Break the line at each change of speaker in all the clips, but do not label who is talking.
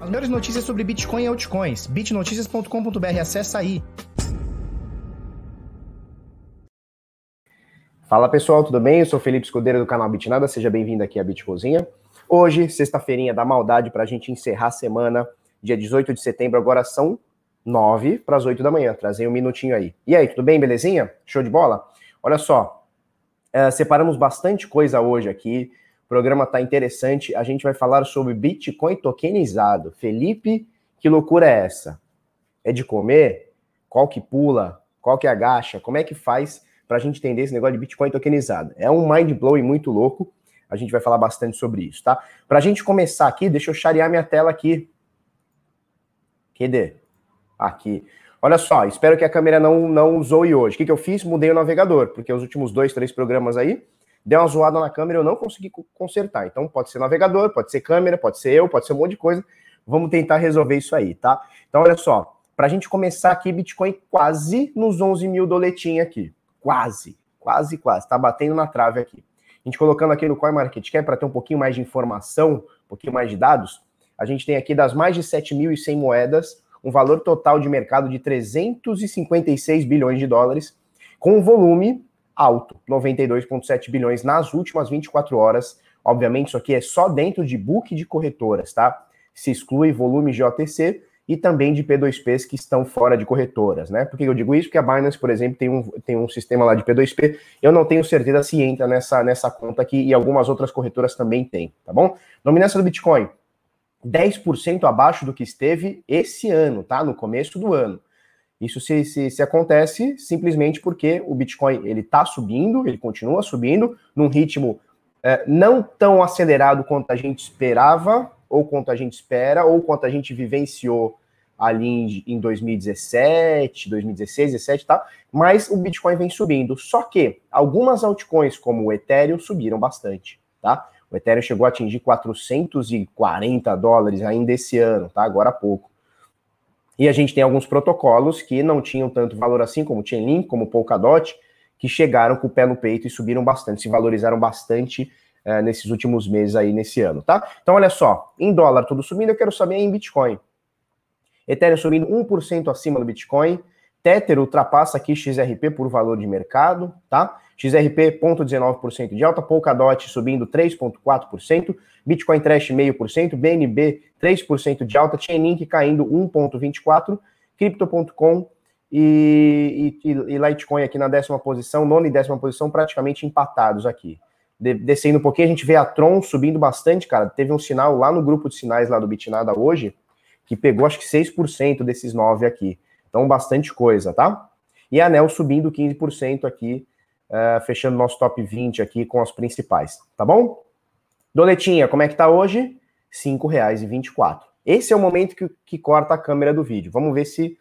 As melhores notícias sobre Bitcoin e altcoins. bitnoticias.com.br, acessa aí.
Fala pessoal, tudo bem? Eu sou Felipe Escudeiro do canal Bitnada, seja bem-vindo aqui à Bitcozinha. Hoje, sexta-feirinha da maldade, para a gente encerrar a semana, dia 18 de setembro, agora são 9 para as 8 da manhã. Trazei um minutinho aí. E aí, tudo bem, belezinha? Show de bola? Olha só, uh, separamos bastante coisa hoje aqui. Programa tá interessante. A gente vai falar sobre Bitcoin tokenizado. Felipe, que loucura é essa? É de comer? Qual que pula? Qual que agacha? Como é que faz para a gente entender esse negócio de Bitcoin tokenizado? É um mind blowing muito louco. A gente vai falar bastante sobre isso, tá? Para a gente começar aqui, deixa eu charear minha tela aqui. Cadê? Aqui. Olha só, espero que a câmera não, não zoe hoje. O que, que eu fiz? Mudei o navegador, porque os últimos dois, três programas aí, deu uma zoada na câmera eu não consegui consertar. Então pode ser navegador, pode ser câmera, pode ser eu, pode ser um monte de coisa. Vamos tentar resolver isso aí, tá? Então olha só, para a gente começar aqui, Bitcoin quase nos 11 mil doletinha aqui. Quase, quase, quase. Tá batendo na trave aqui. A gente colocando aqui no CoinMarketCap para ter um pouquinho mais de informação, um pouquinho mais de dados, a gente tem aqui das mais de 7.100 moedas, um valor total de mercado de 356 bilhões de dólares, com um volume alto, 92,7 bilhões nas últimas 24 horas. Obviamente, isso aqui é só dentro de book de corretoras, tá? Se exclui volume de OTC e também de P2Ps que estão fora de corretoras, né? Por que eu digo isso? Porque a Binance, por exemplo, tem um, tem um sistema lá de P2P. Eu não tenho certeza se entra nessa, nessa conta aqui e algumas outras corretoras também tem, tá bom? Dominância do Bitcoin, 10% abaixo do que esteve esse ano, tá? No começo do ano. Isso se, se, se acontece simplesmente porque o Bitcoin ele está subindo, ele continua subindo num ritmo é, não tão acelerado quanto a gente esperava, ou quanto a gente espera, ou quanto a gente vivenciou ali em, em 2017, 2016, 2017 tá? Mas o Bitcoin vem subindo. Só que algumas altcoins, como o Ethereum, subiram bastante, tá? O Ethereum chegou a atingir 440 dólares ainda esse ano, tá? Agora há pouco. E a gente tem alguns protocolos que não tinham tanto valor assim, como Chainlink, como o Polkadot, que chegaram com o pé no peito e subiram bastante, se valorizaram bastante é, nesses últimos meses aí, nesse ano, tá? Então, olha só, em dólar tudo subindo, eu quero saber em Bitcoin. Ethereum subindo 1% acima do Bitcoin, Tether ultrapassa aqui XRP por valor de mercado, tá? XRP 0,19% de alta, Polkadot subindo 3,4%, Bitcoin Trash 0,5%, BNB 3% de alta, Chainlink caindo 1,24%, Crypto.com e, e, e, Litecoin aqui na décima posição, nona e décima posição praticamente empatados aqui. De, descendo um pouquinho, a gente vê a Tron subindo bastante, cara. Teve um sinal lá no grupo de sinais lá do Bitnada hoje, que pegou acho que 6% desses 9 aqui. Então, bastante coisa, tá? E a Anel subindo 15% aqui, uh, fechando nosso top 20 aqui com as principais, tá bom? Doletinha, como é que tá hoje? R$ 5,24. Esse é o momento que, que corta a câmera do vídeo. Vamos ver se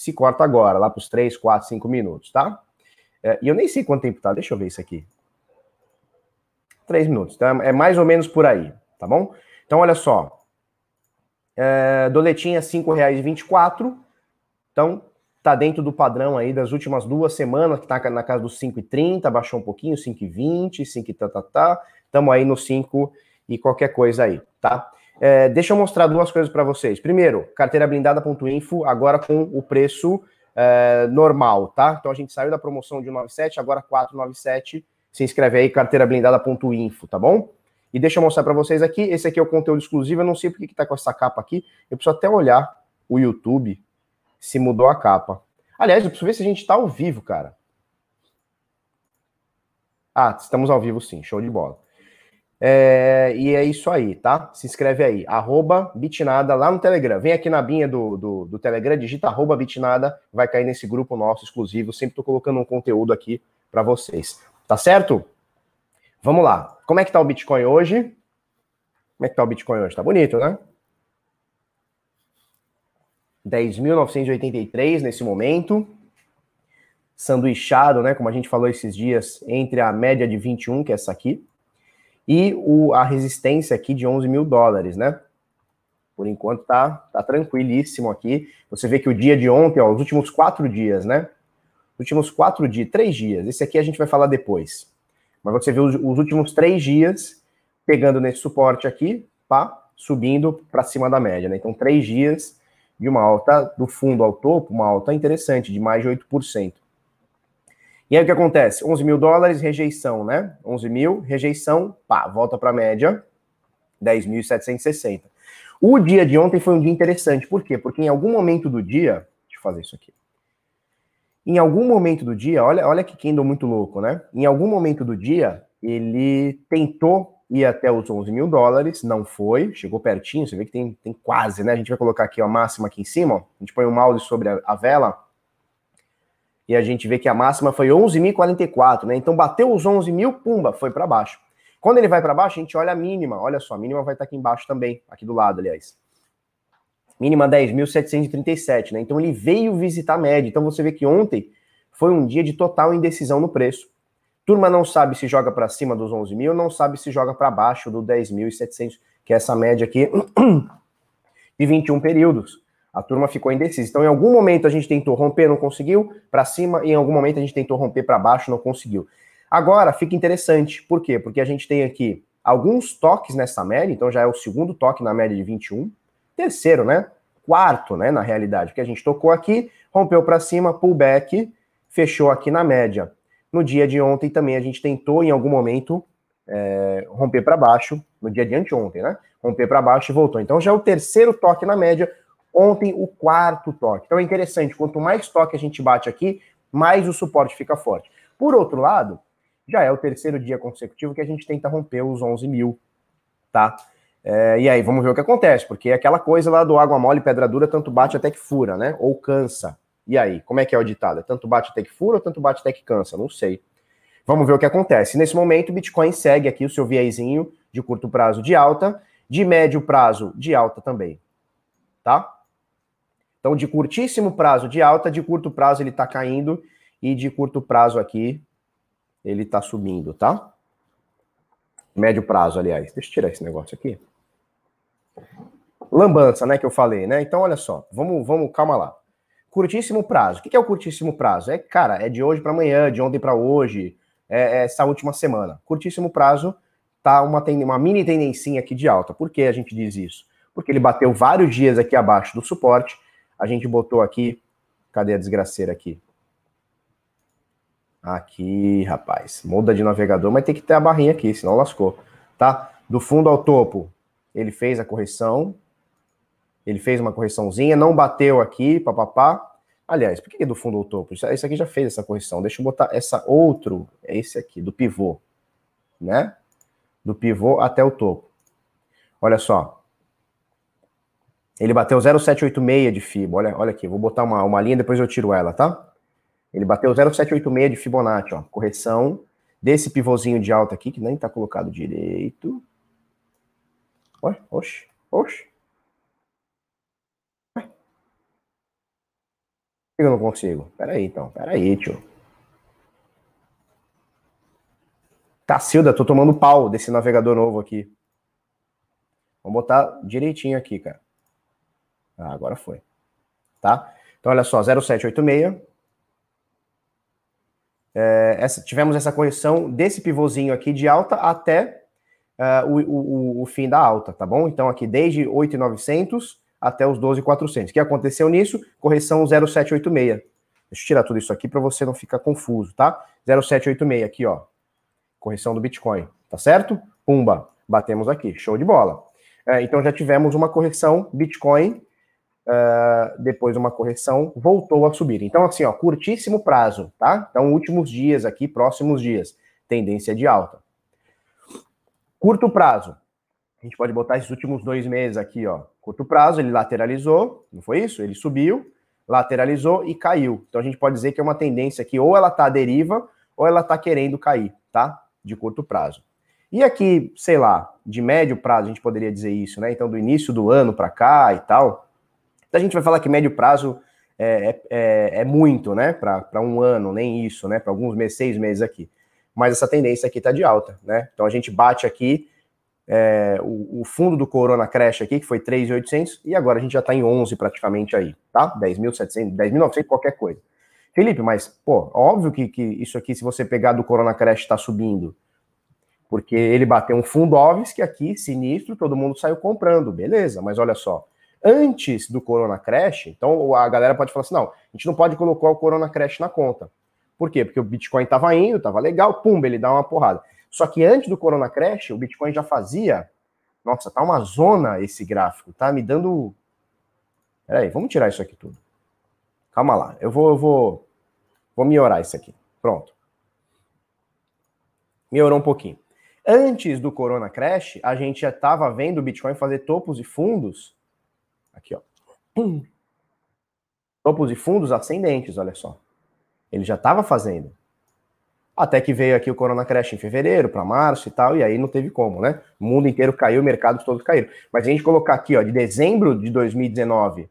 se corta agora, lá para os 3, 4, 5 minutos, tá? É, e eu nem sei quanto tempo tá, deixa eu ver isso aqui. 3 minutos, tá? É mais ou menos por aí, tá bom? Então, olha só. É, doletinha R$ 5,24. Então, tá dentro do padrão aí das últimas duas semanas, que tá na casa dos 5,30, baixou um pouquinho, 5,20, 5 tá, tá, tá. Estamos aí no 5 e qualquer coisa aí, tá? É, deixa eu mostrar duas coisas para vocês. Primeiro, carteira blindada.info, agora com o preço é, normal, tá? Então a gente saiu da promoção de 97, agora 497. Se inscreve aí, carteira blindada.info, tá bom? E deixa eu mostrar para vocês aqui. Esse aqui é o conteúdo exclusivo. Eu não sei porque que tá com essa capa aqui. Eu preciso até olhar o YouTube se mudou a capa. Aliás, eu preciso ver se a gente está ao vivo, cara. Ah, estamos ao vivo sim, show de bola. É, e é isso aí, tá? Se inscreve aí, arroba bitnada lá no Telegram. Vem aqui na binha do, do, do Telegram, digita arroba bitnada, vai cair nesse grupo nosso exclusivo. Sempre tô colocando um conteúdo aqui para vocês. Tá certo? Vamos lá. Como é que tá o Bitcoin hoje? Como é que tá o Bitcoin hoje? Tá bonito, né? 10.983 nesse momento, sanduichado, né, como a gente falou esses dias, entre a média de 21, que é essa aqui, e o, a resistência aqui de 11 mil dólares, né? Por enquanto tá, tá tranquilíssimo aqui. Você vê que o dia de ontem, ó, os últimos quatro dias, né? Os últimos quatro dias, três dias, esse aqui a gente vai falar depois. Mas você vê os, os últimos três dias pegando nesse suporte aqui, pá, subindo para cima da média, né? Então, três dias de uma alta do fundo ao topo, uma alta interessante, de mais de 8%. E aí o que acontece? 11 mil dólares, rejeição, né? 11 mil, rejeição, pá, volta para a média, 10.760. O dia de ontem foi um dia interessante, por quê? Porque em algum momento do dia, deixa eu fazer isso aqui. Em algum momento do dia, olha, olha que Kendall muito louco, né? Em algum momento do dia, ele tentou ir até os 11 mil dólares, não foi, chegou pertinho, você vê que tem, tem quase, né? A gente vai colocar aqui a máxima aqui em cima, ó. a gente põe o mouse sobre a, a vela, e a gente vê que a máxima foi 11.044, né? Então bateu os 11 mil, pumba, foi para baixo. Quando ele vai para baixo, a gente olha a mínima, olha só, a mínima vai estar aqui embaixo também, aqui do lado, aliás. Mínima 10.737, né? Então ele veio visitar a média. Então você vê que ontem foi um dia de total indecisão no preço. Turma não sabe se joga para cima dos 11 mil, não sabe se joga para baixo do 10.700, que é essa média aqui de 21 períodos. A turma ficou indecisa. Então, em algum momento a gente tentou romper, não conseguiu, para cima, e em algum momento a gente tentou romper para baixo, não conseguiu. Agora, fica interessante. Por quê? Porque a gente tem aqui alguns toques nessa média, então já é o segundo toque na média de 21. Terceiro, né? Quarto, né, na realidade, porque a gente tocou aqui, rompeu para cima, pullback, fechou aqui na média. No dia de ontem também a gente tentou em algum momento é, romper para baixo, no dia de anteontem, né? Romper para baixo e voltou. Então já é o terceiro toque na média, ontem o quarto toque. Então é interessante, quanto mais toque a gente bate aqui, mais o suporte fica forte. Por outro lado, já é o terceiro dia consecutivo que a gente tenta romper os 11 mil, tá? É, e aí, vamos ver o que acontece, porque é aquela coisa lá do água mole, pedra dura, tanto bate até que fura, né? Ou cansa. E aí, como é que é o ditado? É tanto bate até que fura ou tanto bate até que cansa? Não sei. Vamos ver o que acontece. Nesse momento, o Bitcoin segue aqui o seu viezinho de curto prazo de alta, de médio prazo de alta também. Tá? Então, de curtíssimo prazo de alta, de curto prazo ele está caindo e de curto prazo aqui ele está subindo, tá? Médio prazo, aliás. Deixa eu tirar esse negócio aqui. Lambança, né, que eu falei, né? Então, olha só, vamos, vamos, calma lá. Curtíssimo prazo. O que é o curtíssimo prazo? É, cara, é de hoje para amanhã, de ontem para hoje, é, é essa última semana. Curtíssimo prazo tá uma, uma mini tendencinha aqui de alta. Por que a gente diz isso? Porque ele bateu vários dias aqui abaixo do suporte. A gente botou aqui. Cadê a desgraceira aqui? Aqui, rapaz. Muda de navegador, mas tem que ter a barrinha aqui, senão lascou. Tá? Do fundo ao topo, ele fez a correção. Ele fez uma correçãozinha, não bateu aqui, papapá. Aliás, por que é do fundo ao topo? Isso, aqui já fez essa correção. Deixa eu botar essa outro, é esse aqui, do pivô, né? Do pivô até o topo. Olha só. Ele bateu 0,786 de FIBO. Olha, olha aqui, vou botar uma, uma linha, depois eu tiro ela, tá? Ele bateu 0,786 de Fibonacci, ó. Correção desse pivôzinho de alta aqui, que nem tá colocado direito. Oxe, oxe. Que eu não consigo? Peraí, então. Peraí, tio. Cacilda, tô tomando pau desse navegador novo aqui. Vamos botar direitinho aqui, cara. Ah, agora foi. Tá? Então, olha só, 0786. É, essa, tivemos essa correção desse pivôzinho aqui de alta até uh, o, o, o, fim da alta, tá bom? Então, aqui desde 8,900 até os 12,400. O que aconteceu nisso? Correção 0786. Deixa eu tirar tudo isso aqui para você não ficar confuso, tá? 0786 aqui, ó. Correção do Bitcoin, tá certo? Pumba, batemos aqui, show de bola. É, então já tivemos uma correção Bitcoin, uh, depois uma correção, voltou a subir. Então assim, ó, curtíssimo prazo, tá? Então últimos dias aqui, próximos dias, tendência de alta. Curto prazo, a gente pode botar esses últimos dois meses aqui, ó. Curto prazo, ele lateralizou, não foi isso? Ele subiu, lateralizou e caiu. Então a gente pode dizer que é uma tendência que ou ela tá à deriva ou ela tá querendo cair, tá? De curto prazo. E aqui, sei lá, de médio prazo, a gente poderia dizer isso, né? Então, do início do ano para cá e tal. Então, a gente vai falar que médio prazo é, é, é, é muito, né? Para um ano, nem isso, né? Para alguns meses, seis meses aqui. Mas essa tendência aqui está de alta, né? Então a gente bate aqui é, o, o, fundo do Corona Crash aqui, que foi 3,800, e agora a gente já está em 11 praticamente aí, tá? 10.700, 10.900, qualquer coisa. Felipe, mas, pô, óbvio que, que isso aqui, se você pegar do Corona Crash, está subindo. Porque ele bateu um Fundovsk aqui, sinistro, todo mundo saiu comprando, beleza, mas olha só. Antes do Corona Crash, então a galera pode falar assim: não, a gente não pode colocar o Corona Crash na conta. Por quê? Porque o Bitcoin estava indo, estava legal, pum, ele dá uma porrada. Só que antes do Corona Crash, o Bitcoin já fazia. Nossa, tá uma zona esse gráfico, tá me dando. Peraí, vamos tirar isso aqui tudo. Calma lá, eu vou, eu vou, vou melhorar isso aqui. Pronto. Melhorou um pouquinho. Antes do Corona Crash, a gente já estava vendo o Bitcoin fazer topos e fundos. Aqui, ó. Topos e fundos ascendentes, olha só. Ele já estava fazendo. Até que veio aqui o Corona Crash em fevereiro, para março e tal, e aí não teve como, né? O mundo inteiro caiu, mercados todos caíram. Mas a gente colocar aqui, ó, de dezembro de 2019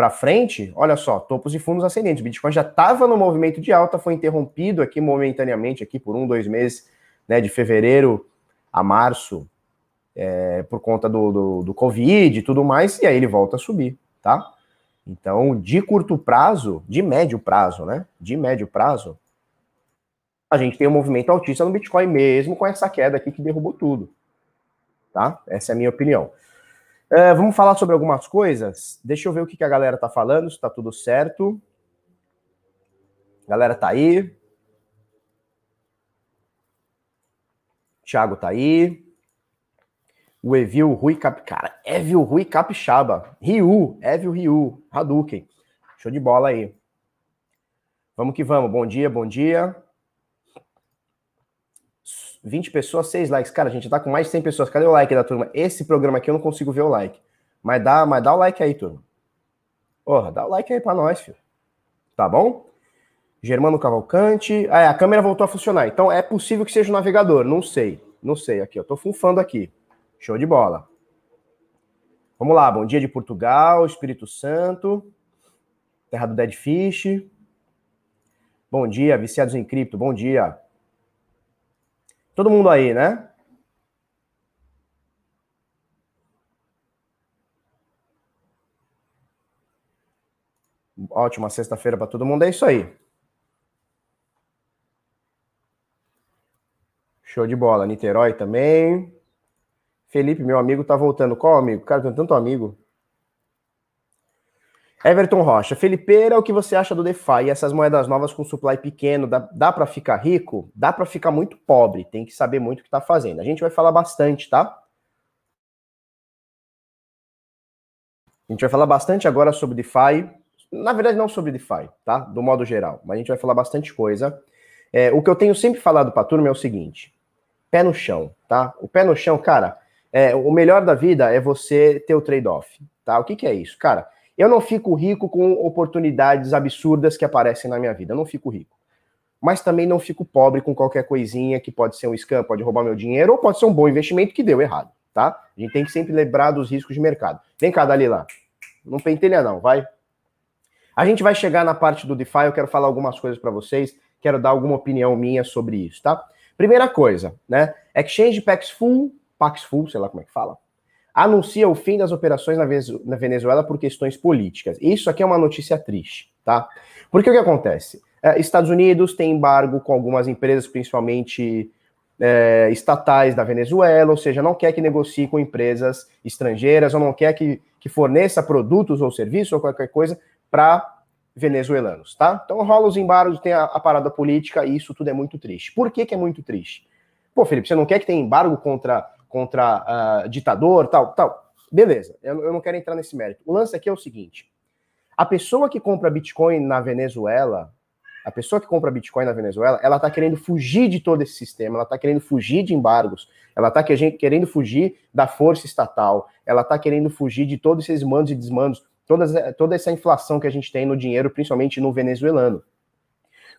para frente, olha só, topos e fundos ascendentes. O Bitcoin já estava no movimento de alta, foi interrompido aqui momentaneamente, aqui por um, dois meses, né, de fevereiro a março, é, por conta do, do, do Covid e tudo mais, e aí ele volta a subir, tá? Então, de curto prazo, de médio prazo, né? De médio prazo, a gente tem um movimento altista no Bitcoin mesmo com essa queda aqui que derrubou tudo. Tá? Essa é a minha opinião. Uh, vamos falar sobre algumas coisas. Deixa eu ver o que, que a galera tá falando, se tá tudo certo. A galera tá aí. Thiago tá aí. O Evil Rui Cap... Cara, Evil Rui Capixaba. Ryu, Evil Ryu. Hadouken. Show de bola aí. Vamos que vamos. Bom dia, bom dia. 20 pessoas, 6 likes. Cara, a gente tá com mais de 100 pessoas. Cadê o like da turma? Esse programa aqui eu não consigo ver o like. Mas dá, mas dá o like aí, turma. Porra, dá o like aí pra nós, filho. Tá bom? Germano Cavalcante. Ah, é, a câmera voltou a funcionar. Então é possível que seja o navegador. Não sei. Não sei. Aqui, eu tô funfando aqui. Show de bola. Vamos lá. Bom dia de Portugal, Espírito Santo. Terra do Dead Fish. Bom dia, viciados em cripto. Bom dia. Todo mundo aí, né? Ótima sexta-feira para todo mundo. É isso aí. Show de bola. Niterói também. Felipe, meu amigo, tá voltando. Qual amigo? Cara, tem tanto amigo. Everton Rocha, Felipeira, o que você acha do DeFi? E essas moedas novas com supply pequeno, dá, dá para ficar rico? Dá para ficar muito pobre, tem que saber muito o que está fazendo. A gente vai falar bastante, tá? A gente vai falar bastante agora sobre DeFi. Na verdade, não sobre DeFi, tá? Do modo geral, mas a gente vai falar bastante coisa. É, o que eu tenho sempre falado para a turma é o seguinte: pé no chão, tá? O pé no chão, cara, é, o melhor da vida é você ter o trade-off, tá? O que, que é isso? Cara, eu não fico rico com oportunidades absurdas que aparecem na minha vida. Eu não fico rico. Mas também não fico pobre com qualquer coisinha que pode ser um scam, pode roubar meu dinheiro, ou pode ser um bom investimento que deu errado, tá? A gente tem que sempre lembrar dos riscos de mercado. Vem cá, Dalila. Não pentelha não, vai. A gente vai chegar na parte do DeFi, eu quero falar algumas coisas para vocês, quero dar alguma opinião minha sobre isso, tá? Primeira coisa, né? Exchange Paxful, Paxful, sei lá como é que fala, anuncia o fim das operações na Venezuela por questões políticas. Isso aqui é uma notícia triste, tá? Porque o que acontece? É, Estados Unidos tem embargo com algumas empresas, principalmente é, estatais da Venezuela, ou seja, não quer que negocie com empresas estrangeiras, ou não quer que, que forneça produtos ou serviços ou qualquer coisa para venezuelanos, tá? Então rola os embargos, tem a, a, parada política e isso tudo é muito triste. Por que, que é muito triste? Pô, Felipe, você não quer que tenha embargo contra contra uh, ditador, tal, tal. Beleza, eu, eu não quero entrar nesse mérito. O lance aqui é o seguinte: a pessoa que compra Bitcoin na Venezuela, a pessoa que compra Bitcoin na Venezuela, ela está querendo fugir de todo esse sistema, ela está querendo fugir de embargos, ela está querendo fugir da força estatal, ela está querendo fugir de todos esses mandos e desmandos, todas, toda essa inflação que a gente tem no dinheiro, principalmente no venezuelano.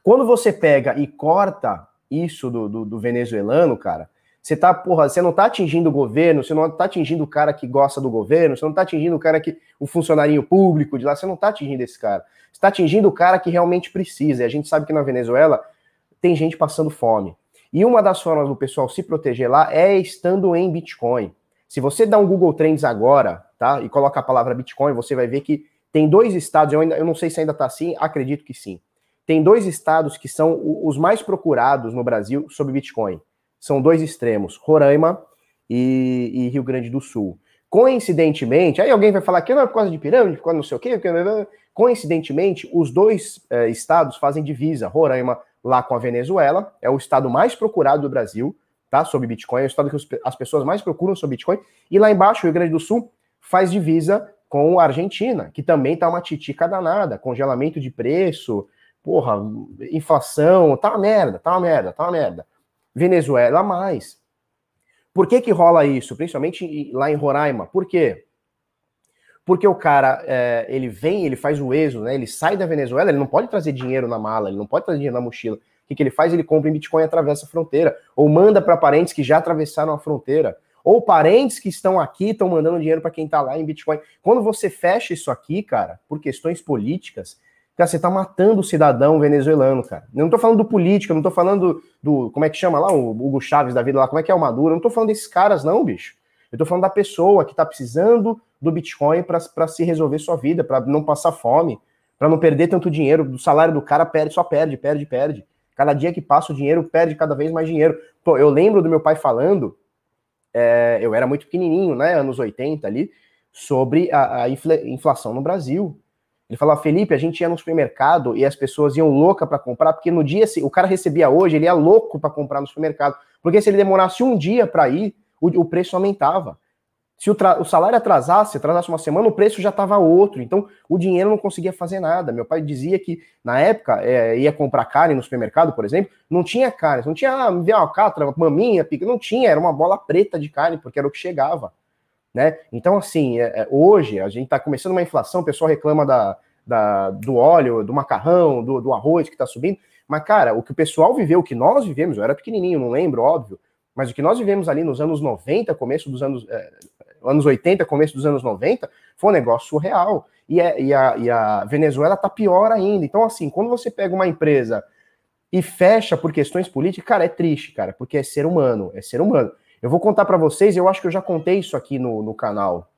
Quando você pega e corta isso do, do, do venezuelano, cara, você tá, porra, você não tá atingindo o governo, você não tá atingindo o cara que gosta do governo, você não tá atingindo o cara que. o funcionarinho público de lá, você não tá atingindo esse cara. Você tá atingindo o cara que realmente precisa. E a gente sabe que na Venezuela tem gente passando fome. E uma das formas do pessoal se proteger lá é estando em Bitcoin. Se você dá um Google Trends agora, tá? E coloca a palavra Bitcoin, você vai ver que tem dois estados, eu, ainda, eu não sei se ainda tá assim, acredito que sim. Tem dois estados que são os mais procurados no Brasil sobre Bitcoin são dois extremos, Roraima e, e Rio Grande do Sul. Coincidentemente, aí alguém vai falar que não é por causa de pirâmide, por causa não sei o quê, coincidentemente, os dois eh, estados fazem divisa. Roraima lá com a Venezuela, é o estado mais procurado do Brasil, tá? Sobre Bitcoin, é o estado que as pessoas mais procuram sobre Bitcoin. E lá embaixo, o Rio Grande do Sul faz divisa com a Argentina, que também tá uma titica danada, congelamento de preço, porra, inflação, tá uma merda, tá uma merda, tá uma merda. Venezuela mais. Por que que rola isso? Principalmente lá em Roraima. Por quê? Porque o cara, é, ele vem, ele faz o êxodo, né? Ele sai da Venezuela, ele não pode trazer dinheiro na mala, ele não pode trazer dinheiro na mochila. O que, que ele faz? Ele compra em Bitcoin e atravessa a fronteira. Ou manda para parentes que já atravessaram a fronteira. Ou parentes que estão aqui estão mandando dinheiro para quem está lá em Bitcoin. Quando você fecha isso aqui, cara, por questões políticas, Cara, você tá matando o cidadão venezuelano, cara. Eu não tô falando do político, eu não tô falando do, como é que chama lá, o Hugo Chaves da vida lá, como é que é o Maduro, eu não tô falando desses caras não, bicho. Eu tô falando da pessoa que tá precisando do Bitcoin para se resolver sua vida, para não passar fome, para não perder tanto dinheiro, do salário do cara perde, só perde, perde, perde. Cada dia que passa o dinheiro, perde cada vez mais dinheiro. Pô, eu lembro do meu pai falando, é, eu era muito pequenininho, né, anos 80 ali, sobre a, a inflação no Brasil. Ele falava, Felipe, a gente ia no supermercado e as pessoas iam louca para comprar, porque no dia, se o cara recebia hoje, ele ia louco para comprar no supermercado. Porque se ele demorasse um dia para ir, o, o, preço aumentava. Se o, o, salário atrasasse, atrasasse uma semana, o preço já estava outro. Então, o dinheiro não conseguia fazer nada. Meu pai dizia que, na época, é, ia comprar carne no supermercado, por exemplo, não tinha carne. Não tinha, ah, alcatra, maminha, pica. Não tinha, era uma bola preta de carne, porque era o que chegava. Né? Então, assim, é, é, hoje a gente está começando uma inflação, o pessoal reclama da, da, do óleo, do macarrão, do, do arroz que está subindo. Mas, cara, o que o pessoal viveu, o que nós vivemos, eu era pequenininho, não lembro, óbvio, mas o que nós vivemos ali nos anos 90, começo dos anos, é, anos 80, começo dos anos 90, foi um negócio surreal. E, é, e, a, e a Venezuela tá pior ainda. Então, assim, quando você pega uma empresa e fecha por questões políticas, cara, é triste, cara, porque é ser humano, é ser humano. Eu vou contar para vocês, eu acho que eu já contei isso aqui no, no canal,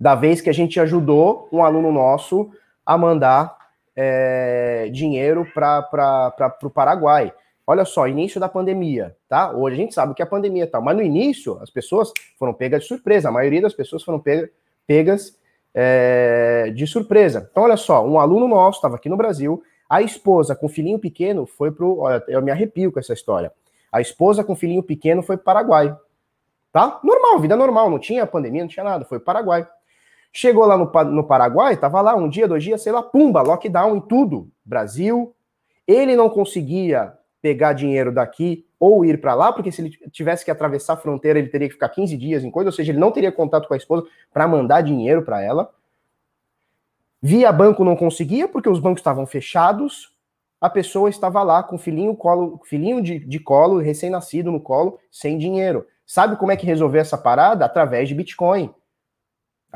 da vez que a gente ajudou um aluno nosso a mandar é, dinheiro para o Paraguai. Olha só, início da pandemia, tá? Hoje a gente sabe que é a pandemia tá, mas no início as pessoas foram pegas de surpresa, a maioria das pessoas foram pegas, pegas é, de surpresa. Então, olha só, um aluno nosso estava aqui no Brasil, a esposa com filhinho pequeno foi pro. Olha, eu me arrepio com essa história. A esposa com filhinho pequeno foi para o Paraguai. Tá? Normal, vida normal, não tinha pandemia, não tinha nada, foi para o Paraguai. Chegou lá no, no Paraguai, tava lá um dia, dois dias, sei lá, pumba, lockdown em tudo. Brasil. Ele não conseguia pegar dinheiro daqui ou ir para lá, porque se ele tivesse que atravessar a fronteira, ele teria que ficar 15 dias em coisa, ou seja, ele não teria contato com a esposa para mandar dinheiro para ela. Via banco não conseguia, porque os bancos estavam fechados. A pessoa estava lá com filhinho, colo, filhinho de, de colo, recém-nascido no colo, sem dinheiro. Sabe como é que resolver essa parada? Através de Bitcoin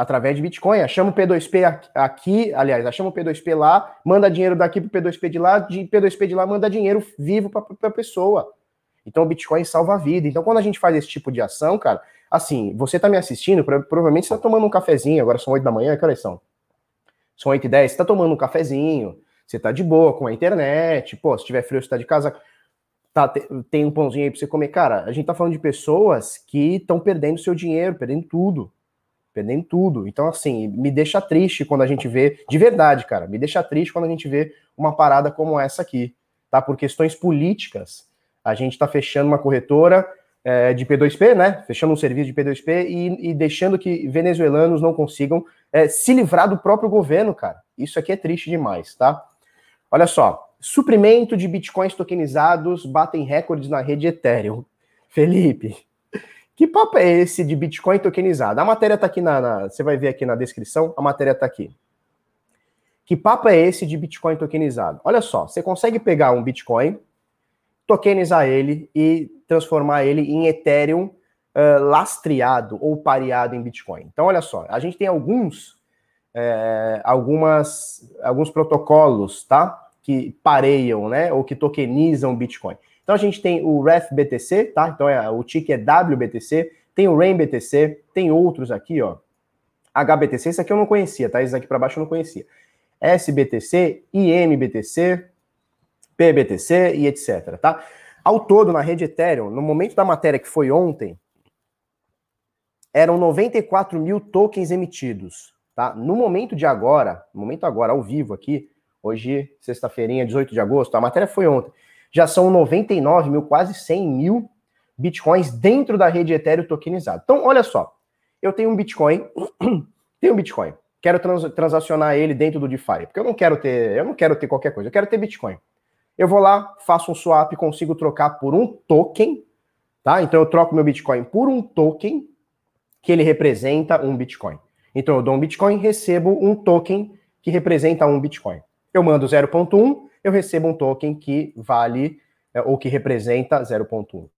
através de Bitcoin. Chama o P2P aqui, aliás, chama o P2P lá, manda dinheiro daqui para o P2P de lá, de P2P de lá manda dinheiro vivo para a pessoa. Então o Bitcoin salva a vida. Então quando a gente faz esse tipo de ação, cara, assim, você está me assistindo, provavelmente você está tomando um cafezinho, agora são 8 da manhã, que horas são? São 8 e 10, você está tomando um cafezinho, você está de boa com a internet, pô, se tiver frio, você está de casa, tá, tem um pãozinho aí para você comer. Cara, a gente está falando de pessoas que estão perdendo seu dinheiro, perdendo tudo perdendo tudo. Então, assim, me deixa triste quando a gente vê, de verdade, cara, me deixa triste quando a gente vê uma parada como essa aqui, tá? Por questões políticas, a gente tá fechando uma corretora é, de P2P, né? Fechando um serviço de P2P e, e deixando que venezuelanos não consigam é, se livrar do próprio governo, cara. Isso aqui é triste demais, tá? Olha só, suprimento de bitcoins tokenizados batem recordes na rede Ethereum. Felipe, que papo é esse de Bitcoin tokenizado? A matéria está aqui na, na, Você vai ver aqui na descrição, a matéria está aqui. Que papo é esse de Bitcoin tokenizado? Olha só, você consegue pegar um Bitcoin, tokenizar ele e transformar ele em Ethereum uh, lastreado ou pareado em Bitcoin. Então, olha só, a gente tem alguns, é, algumas, alguns protocolos, tá? Que pareiam, né? Ou que tokenizam Bitcoin. Então a gente tem o RefBTC, tá? Então é, o tick é WBTC, tem o RainBTC, tem outros aqui, ó. HBTC, esse aqui eu não conhecia, tá? Esse aqui para baixo eu não conhecia. SBTC, IMBTC, PBTC e etc, tá? Ao todo, na rede Ethereum, no momento da matéria que foi ontem, eram 94 mil tokens emitidos. Tá? No momento de agora, no momento agora, ao vivo aqui, hoje, sexta-feirinha, 18 de agosto, a matéria foi ontem, já são 99 mil, quase 100 mil bitcoins dentro da rede Ethereum tokenizado. Então, olha só, eu tenho um bitcoin, tenho um bitcoin, quero trans, transacionar ele dentro do DeFi, porque eu não quero ter, eu não quero ter qualquer coisa, eu quero ter bitcoin. Eu vou lá, faço um swap, consigo trocar por um token, tá? Então eu troco meu bitcoin por um token que ele representa um bitcoin. Então eu dou um bitcoin, recebo um token que representa um bitcoin. Eu mando 0.1, eu recebo um token que vale é, ou que representa 0.1.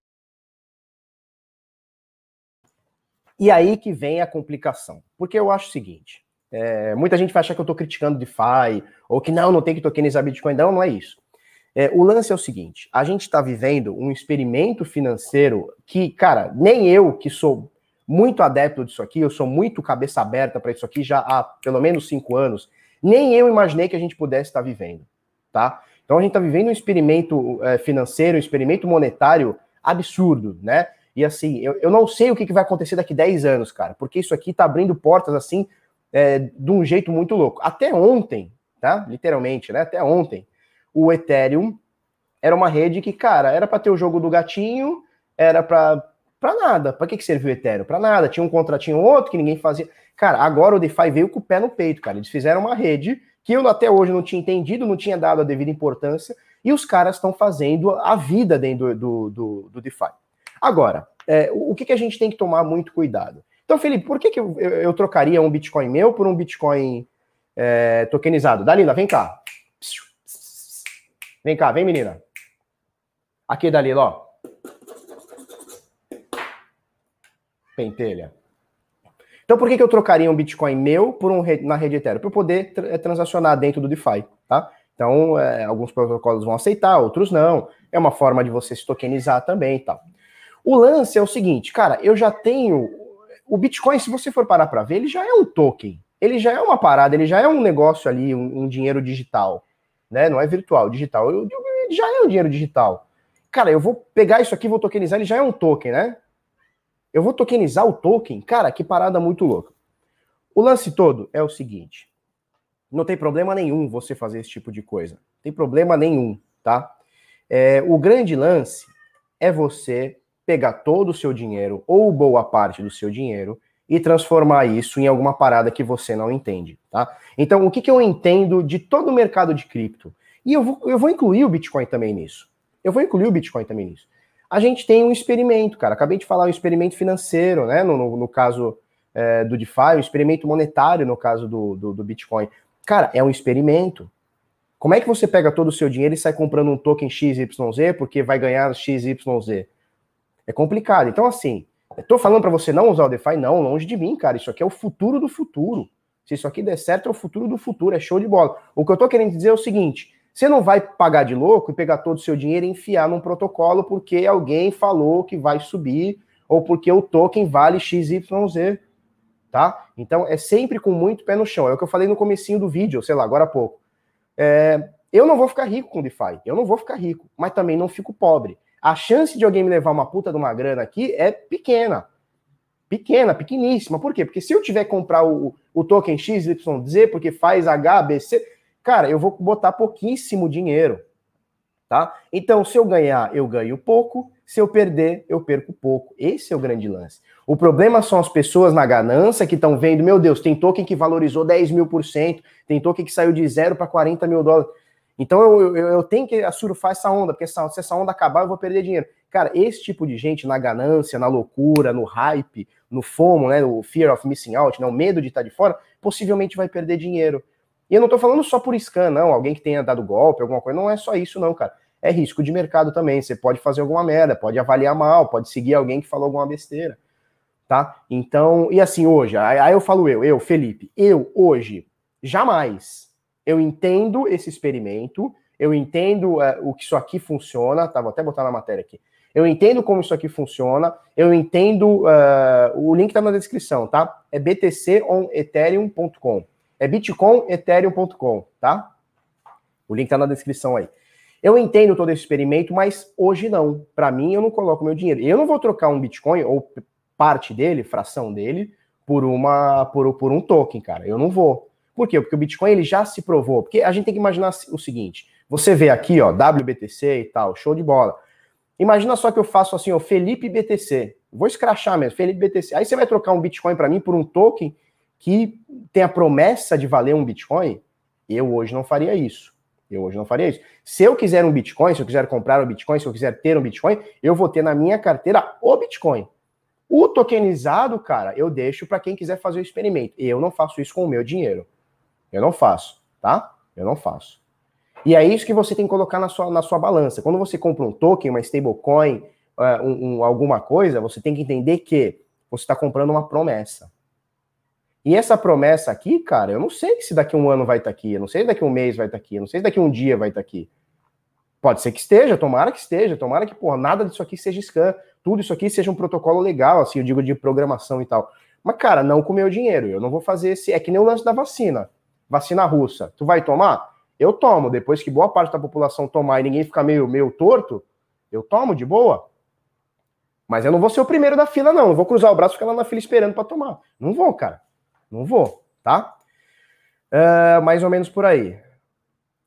E aí que vem a complicação. Porque eu acho o seguinte: é, muita gente vai achar que eu estou criticando DeFi, ou que não, não tem que tokenizar Bitcoin. Não, não é isso. É, o lance é o seguinte: a gente está vivendo um experimento financeiro que, cara, nem eu, que sou muito adepto disso aqui, eu sou muito cabeça aberta para isso aqui já há pelo menos cinco anos, nem eu imaginei que a gente pudesse estar vivendo, tá? Então a gente está vivendo um experimento é, financeiro, um experimento monetário absurdo, né? E assim, eu, eu não sei o que, que vai acontecer daqui 10 anos, cara, porque isso aqui está abrindo portas assim é, de um jeito muito louco. Até ontem, tá? Literalmente, né? Até ontem, o Ethereum era uma rede que, cara, era para ter o jogo do gatinho, era para para nada. Para que, que serviu o Ethereum? Para nada. Tinha um contratinho outro que ninguém fazia. Cara, agora o DeFi veio com o pé no peito, cara. Eles fizeram uma rede que eu até hoje não tinha entendido, não tinha dado a devida importância, e os caras estão fazendo a vida dentro do, do, do DeFi. Agora, é, o que, que a gente tem que tomar muito cuidado? Então, Felipe, por que, que eu, eu, trocaria um Bitcoin meu por um Bitcoin é, tokenizado? Dalila, vem cá. Vem cá, vem, menina. Aqui, Dalila, ó. Pentelha. Então, por que, que eu trocaria um Bitcoin meu por um na rede Ethereum? Para eu poder tra eh, transacionar dentro do DeFi, tá? Então, é, alguns protocolos vão aceitar, outros não. É uma forma de você se tokenizar também e tal. O lance é o seguinte, cara, eu já tenho. O Bitcoin, se você for parar para ver, ele já é um token. Ele já é uma parada, ele já é um negócio ali, um, um dinheiro digital. Né? Não é virtual, digital. Ele já é um dinheiro digital. Cara, eu vou pegar isso aqui, vou tokenizar, ele já é um token, né? Eu vou tokenizar o token? Cara, que parada muito louca. O lance todo é o seguinte: não tem problema nenhum você fazer esse tipo de coisa. Não tem problema nenhum, tá? É, o grande lance é você pegar todo o seu dinheiro, ou boa parte do seu dinheiro, e transformar isso em alguma parada que você não entende, tá? Então, o que, que eu entendo de todo o mercado de cripto? E eu vou, eu vou incluir o Bitcoin também nisso. Eu vou incluir o Bitcoin também nisso a gente tem um experimento, cara. Acabei de falar um experimento financeiro, né? No, no, no caso é, do DeFi, um experimento monetário no caso do, do, do, Bitcoin. Cara, é um experimento. Como é que você pega todo o seu dinheiro e sai comprando um token XYZ porque vai ganhar XYZ? É complicado. Então, assim, eu tô falando para você não usar o DeFi? Não, longe de mim, cara. Isso aqui é o futuro do futuro. Se isso aqui der certo, é o futuro do futuro. É show de bola. O que eu tô querendo dizer é o seguinte: você não vai pagar de louco e pegar todo o seu dinheiro e enfiar num protocolo porque alguém falou que vai subir ou porque o token vale XYZ, tá? Então é sempre com muito pé no chão. É o que eu falei no comecinho do vídeo, sei lá, agora há pouco. É, eu não vou ficar rico com DeFi, eu não vou ficar rico, mas também não fico pobre. A chance de alguém me levar uma puta de uma grana aqui é pequena. Pequena, pequeníssima. Por quê? Porque se eu tiver que comprar o, o token XYZ porque faz HBC, cara, eu vou botar pouquíssimo dinheiro, tá? Então, se eu ganhar, eu ganho pouco, se eu perder, eu perco pouco. Esse é o grande lance. O problema são as pessoas na ganância que estão vendo, meu Deus, tem token que valorizou 10 mil por cento, tem token que saiu de zero para 40 mil dólares. Então eu, eu, eu, tenho que surfar essa onda, porque essa, se essa onda acabar, eu vou perder dinheiro. Cara, esse tipo de gente na ganância, na loucura, no hype, no FOMO, né, o fear of missing out, né, o medo de estar de fora, possivelmente vai perder dinheiro. E eu não tô falando só por scan, não, alguém que tenha dado golpe, alguma coisa, não é só isso, não, cara. É risco de mercado também. Você pode fazer alguma merda, pode avaliar mal, pode seguir alguém que falou alguma besteira, tá? Então, e assim, hoje, aí eu falo eu, eu, Felipe, eu hoje, jamais, eu entendo esse experimento, eu entendo é, o que isso aqui funciona, tá? Vou até botar na matéria aqui. Eu entendo como isso aqui funciona, eu entendo, uh, o link tá na descrição, tá? É btconethereum.com. É bitcoinethereum.com, tá? O link tá na descrição aí. Eu entendo todo esse experimento, mas hoje não. Para mim, eu não coloco meu dinheiro. Eu não vou trocar um Bitcoin ou parte dele, fração dele, por uma por, por um token, cara. Eu não vou. Por quê? Porque o Bitcoin ele já se provou. Porque a gente tem que imaginar o seguinte: você vê aqui, ó, WBTC e tal, show de bola. Imagina só que eu faço assim, ó, Felipe BTC. Vou escrachar mesmo, Felipe BTC. Aí você vai trocar um Bitcoin para mim por um token que tem a promessa de valer um Bitcoin? Eu hoje não faria isso. Eu hoje não faria isso. Se eu quiser um Bitcoin, se eu quiser comprar um Bitcoin, se eu quiser ter um Bitcoin, eu vou ter na minha carteira o Bitcoin. O tokenizado, cara, eu deixo para quem quiser fazer o experimento. Eu não faço isso com o meu dinheiro. Eu não faço, tá? Eu não faço. E é isso que você tem que colocar na sua, na sua balança. Quando você compra um token, uma stablecoin, uh, um, um, alguma coisa, você tem que entender que você está comprando uma promessa. E essa promessa aqui, cara, eu não sei se daqui um ano vai estar tá aqui, eu não sei se daqui um mês vai estar tá aqui, eu não sei se daqui um dia vai estar tá aqui. Pode ser que esteja, tomara que esteja, tomara que, porra, nada disso aqui seja scan, tudo isso aqui seja um protocolo legal, assim, eu digo de programação e tal. Mas, cara, não com o meu dinheiro, eu não vou fazer esse. É que nem o lance da vacina. Vacina russa. Tu vai tomar? Eu tomo. Depois que boa parte da população tomar e ninguém ficar meio, meio torto, eu tomo de boa. Mas eu não vou ser o primeiro da fila, não. Eu vou cruzar o braço e ficar lá na fila esperando para tomar. Não vou, cara. Não vou, tá? Uh, mais ou menos por aí.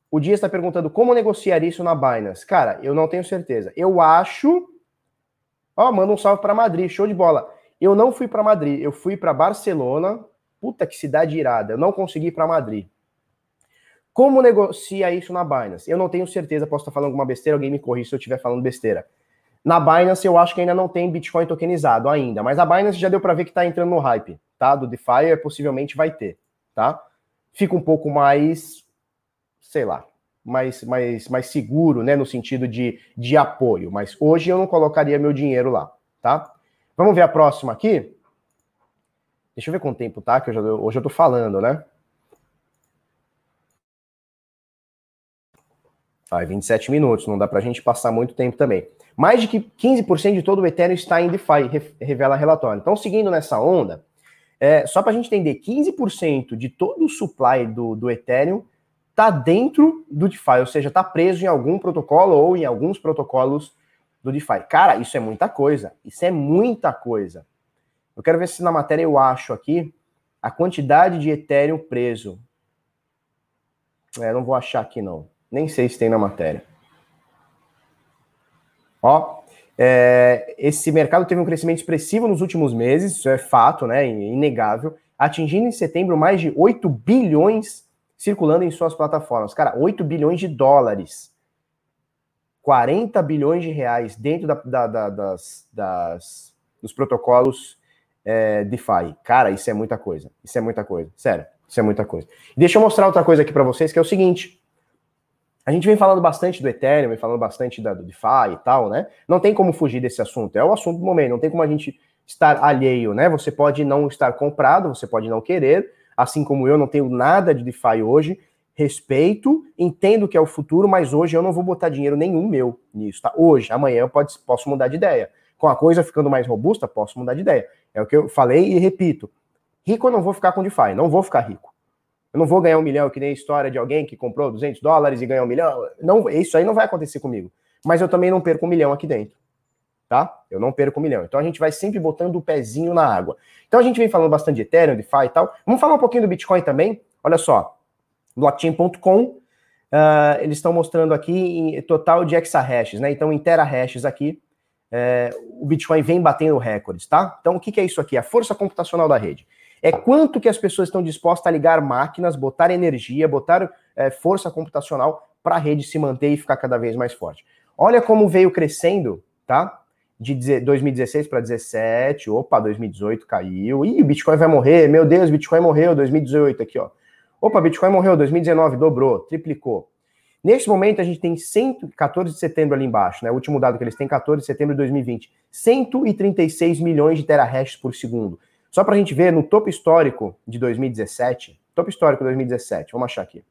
O Dias está perguntando como negociar isso na Binance. Cara, eu não tenho certeza. Eu acho. Ó, oh, manda um salve para Madrid, show de bola. Eu não fui para Madrid, eu fui para Barcelona. Puta que cidade irada. Eu não consegui ir para Madrid. Como negocia isso na Binance? Eu não tenho certeza, posso estar falando alguma besteira, alguém me corrija se eu estiver falando besteira. Na Binance eu acho que ainda não tem Bitcoin tokenizado ainda, mas a Binance já deu para ver que está entrando no hype, tá? Do DeFi possivelmente vai ter, tá? Fica um pouco mais, sei lá, mais, mais, mais seguro, né, no sentido de, de apoio, mas hoje eu não colocaria meu dinheiro lá, tá? Vamos ver a próxima aqui? Deixa eu ver quanto tempo tá, que eu já, hoje eu tô falando, né? Ah, 27 minutos, não dá para a gente passar muito tempo também. Mais de que 15% de todo o Ethereum está em DeFi, revela relatório. Então, seguindo nessa onda, é, só para a gente entender, 15% de todo o supply do, do Ethereum está dentro do DeFi, ou seja, está preso em algum protocolo ou em alguns protocolos do DeFi. Cara, isso é muita coisa. Isso é muita coisa. Eu quero ver se na matéria eu acho aqui a quantidade de Ethereum preso. É, não vou achar aqui não. Nem sei se tem na matéria. Ó, é, esse mercado teve um crescimento expressivo nos últimos meses, isso é fato, né? Inegável, atingindo em setembro mais de 8 bilhões circulando em suas plataformas. Cara, 8 bilhões de dólares. 40 bilhões de reais dentro da, da, da, das, das, dos protocolos é, DeFi. Cara, isso é muita coisa. Isso é muita coisa. Sério, isso é muita coisa. Deixa eu mostrar outra coisa aqui para vocês, que é o seguinte. A gente vem falando bastante do Ethereum, vem falando bastante da, do DeFi e tal, né? Não tem como fugir desse assunto, é o assunto do momento, não tem como a gente estar alheio, né? Você pode não estar comprado, você pode não querer, assim como eu não tenho nada de DeFi hoje, respeito, entendo que é o futuro, mas hoje eu não vou botar dinheiro nenhum meu nisso, tá? Hoje, amanhã eu pode, posso mudar de ideia. Com a coisa ficando mais robusta, posso mudar de ideia. É o que eu falei e repito. Rico eu não vou ficar com DeFi, não vou ficar rico. Eu não vou ganhar um milhão, que nem a história de alguém que comprou 200 dólares e ganhou um milhão. Não, isso aí não vai acontecer comigo. Mas eu também não perco um milhão aqui dentro. Tá? Eu não perco um milhão. Então a gente vai sempre botando o pezinho na água. Então a gente vem falando bastante de Ethereum, DeFi e tal. Vamos falar um pouquinho do Bitcoin também. Olha só. Blockchain.com. Uh, ah, eles estão mostrando aqui em total de exahashes, né? Então, em terahashes aqui, é, o Bitcoin vem batendo recordes, tá? Então, o que, que é isso aqui? A força computacional da rede é quanto que as pessoas estão dispostas a ligar máquinas, botar energia, botar é, força computacional para a rede se manter e ficar cada vez mais forte. Olha como veio crescendo, tá? De 2016 para 17, opa, 2018 caiu. Ih, o Bitcoin vai morrer, meu Deus, Bitcoin morreu, 2018 aqui, ó. Opa, Bitcoin morreu, 2019 dobrou, triplicou. Neste momento, a gente tem 114 de setembro ali embaixo, né? O último dado que eles têm, 14 de setembro de 2020. 136 milhões de terahashes por segundo. Só para a gente ver no topo histórico de 2017, topo histórico de 2017, vamos achar aqui.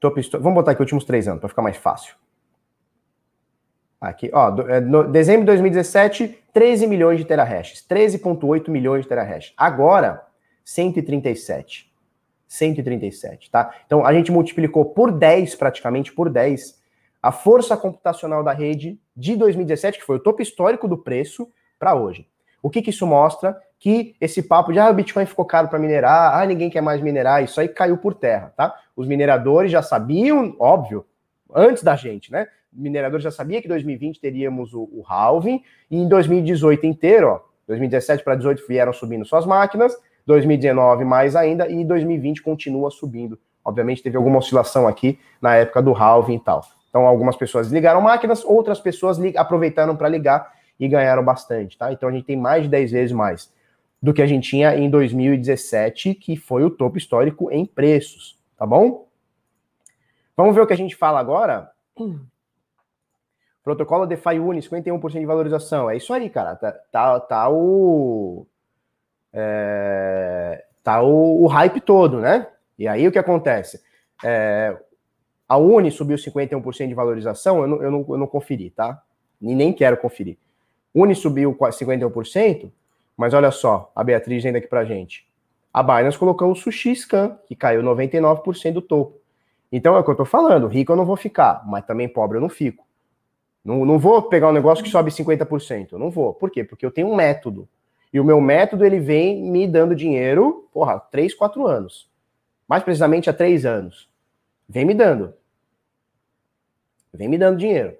Topo Vamos botar aqui os últimos três anos, para ficar mais fácil. Aqui, ó, é, no, dezembro de 2017, 13 milhões de terahashes, 13,8 milhões de terahashes. Agora, 137. 137, tá? Então a gente multiplicou por 10, praticamente por 10, a força computacional da rede de 2017, que foi o topo histórico do preço, para hoje. O que, que isso mostra? Que esse papo de ah, o Bitcoin ficou caro para minerar, ah, ninguém quer mais minerar, isso aí caiu por terra, tá? Os mineradores já sabiam, óbvio, antes da gente, né? Mineradores já sabia que 2020 teríamos o, o halving, e em 2018 inteiro, ó, 2017 para 2018 vieram subindo suas máquinas, 2019 mais ainda, e 2020 continua subindo. Obviamente teve alguma oscilação aqui na época do halving e tal. Então algumas pessoas ligaram máquinas, outras pessoas aproveitaram para ligar e ganharam bastante, tá? Então a gente tem mais de 10 vezes mais do que a gente tinha em 2017, que foi o topo histórico em preços, tá bom? Vamos ver o que a gente fala agora? Protocolo DeFi Uni, 51% de valorização. É isso aí, cara. Tá, tá, tá o. É, tá o, o, hype todo, né? E aí o que acontece? É, a Uni subiu 51% de valorização, eu não, eu, não, eu não conferi, tá? E nem quero conferir. Uni subiu 51%, mas olha só, a Beatriz ainda aqui pra gente. A Binance colocou o Sushi Scan, que caiu 99% do topo. Então é o que eu tô falando, rico eu não vou ficar, mas também pobre eu não fico. Não, não vou pegar um negócio que sobe 50%. Eu não vou. Por quê? Porque eu tenho um método. E o meu método, ele vem me dando dinheiro, porra, 3, 4 anos. Mais precisamente há 3 anos. Vem me dando. Vem me dando dinheiro.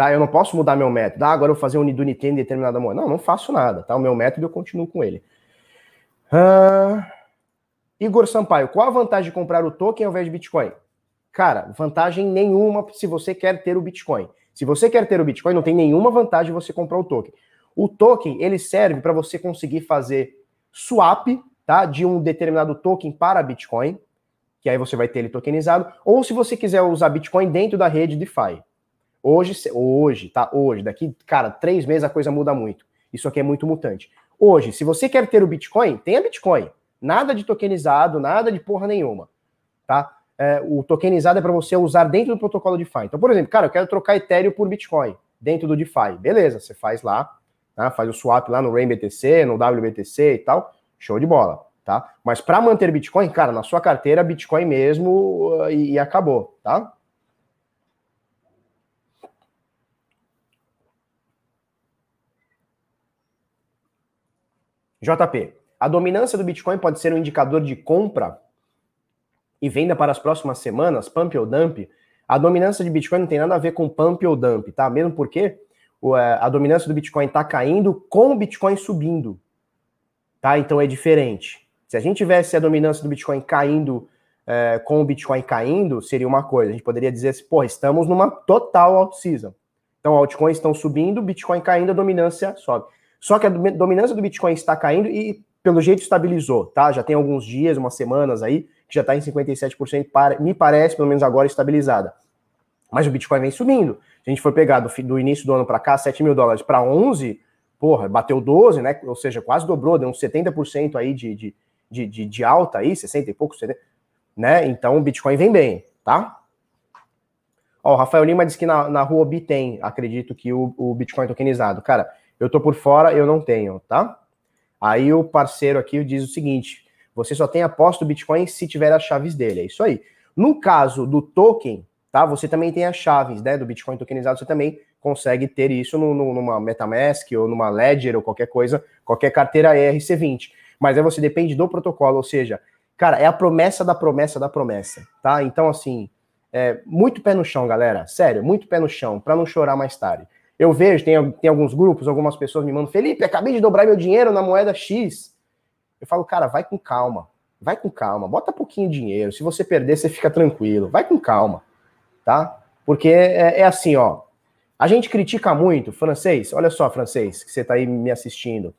Tá? Eu não posso mudar meu método. Ah, agora eu vou fazer um Nidunité em determinada moeda. Não, não faço nada. Tá? O meu método eu continuo com ele. Uh... Igor Sampaio, qual a vantagem de comprar o token ao invés de Bitcoin? Cara, vantagem nenhuma se você quer ter o Bitcoin. Se você quer ter o Bitcoin, não tem nenhuma vantagem você comprar o token. O token, ele serve para você conseguir fazer swap, tá, de um determinado token para Bitcoin, que aí você vai ter ele tokenizado, ou se você quiser usar Bitcoin dentro da rede DeFi. Hoje, hoje, tá, hoje, daqui, cara, três meses a coisa muda muito. Isso aqui é muito mutante. Hoje, se você quer ter o Bitcoin, tenha Bitcoin. Nada de tokenizado, nada de porra nenhuma, tá? é, o tokenizado é para você usar dentro do protocolo DeFi. Então, por exemplo, cara, eu quero trocar Ethereum por Bitcoin dentro do DeFi. Beleza, você faz lá, tá? faz o swap lá no RainBTC, no WBTC e tal, show de bola, tá? Mas para manter Bitcoin, cara, na sua carteira, Bitcoin mesmo uh, e, e acabou, tá? JP, a dominância do Bitcoin pode ser um indicador de compra e venda para as próximas semanas, pump ou dump, a dominância de Bitcoin não tem nada a ver com pump ou dump, tá? Mesmo porque é, a dominância do Bitcoin está caindo com o Bitcoin subindo, tá? Então é diferente. Se a gente tivesse a dominância do Bitcoin caindo é, com o Bitcoin caindo, seria uma coisa. A gente poderia dizer assim, pô, estamos numa total out-season. Então, altcoins estão subindo, Bitcoin caindo, a dominância sobe. Só que a dominância do Bitcoin está caindo e, pelo jeito, estabilizou, tá? Já tem alguns dias, umas semanas aí, que já está em 57%, para, me parece, pelo menos agora, estabilizada. Mas o Bitcoin vem subindo. Se a gente for pegar do, do início do ano para cá, 7 mil dólares para 11, porra, bateu 12, né? Ou seja, quase dobrou, deu uns 70% aí de, de, de, de, de alta aí, 60 e pouco, 70, né? Então o Bitcoin vem bem, tá? Ó, o Rafael Lima disse que na, na rua B tem, acredito que o, o Bitcoin tokenizado. Cara, eu tô por fora, eu não tenho, tá? Aí o parceiro aqui diz o seguinte: você só tem a posse do Bitcoin se tiver as chaves dele. É isso aí. No caso do token, tá? Você também tem as chaves, né? Do Bitcoin tokenizado, você também consegue ter isso no, no, numa MetaMask ou numa Ledger ou qualquer coisa, qualquer carteira ERC20. Mas aí você depende do protocolo, ou seja, cara, é a promessa da promessa da promessa, tá? Então, assim, é, muito pé no chão, galera. Sério, muito pé no chão, para não chorar mais tarde. Eu vejo, tem, tem alguns grupos, algumas pessoas me mandam, Felipe, acabei de dobrar meu dinheiro na moeda X. Eu falo, cara, vai com calma. Vai com calma. Bota pouquinho de dinheiro. Se você perder, você fica tranquilo. Vai com calma. Tá? Porque é, é assim, ó. A gente critica muito, francês. Olha só, francês, que você tá aí me assistindo.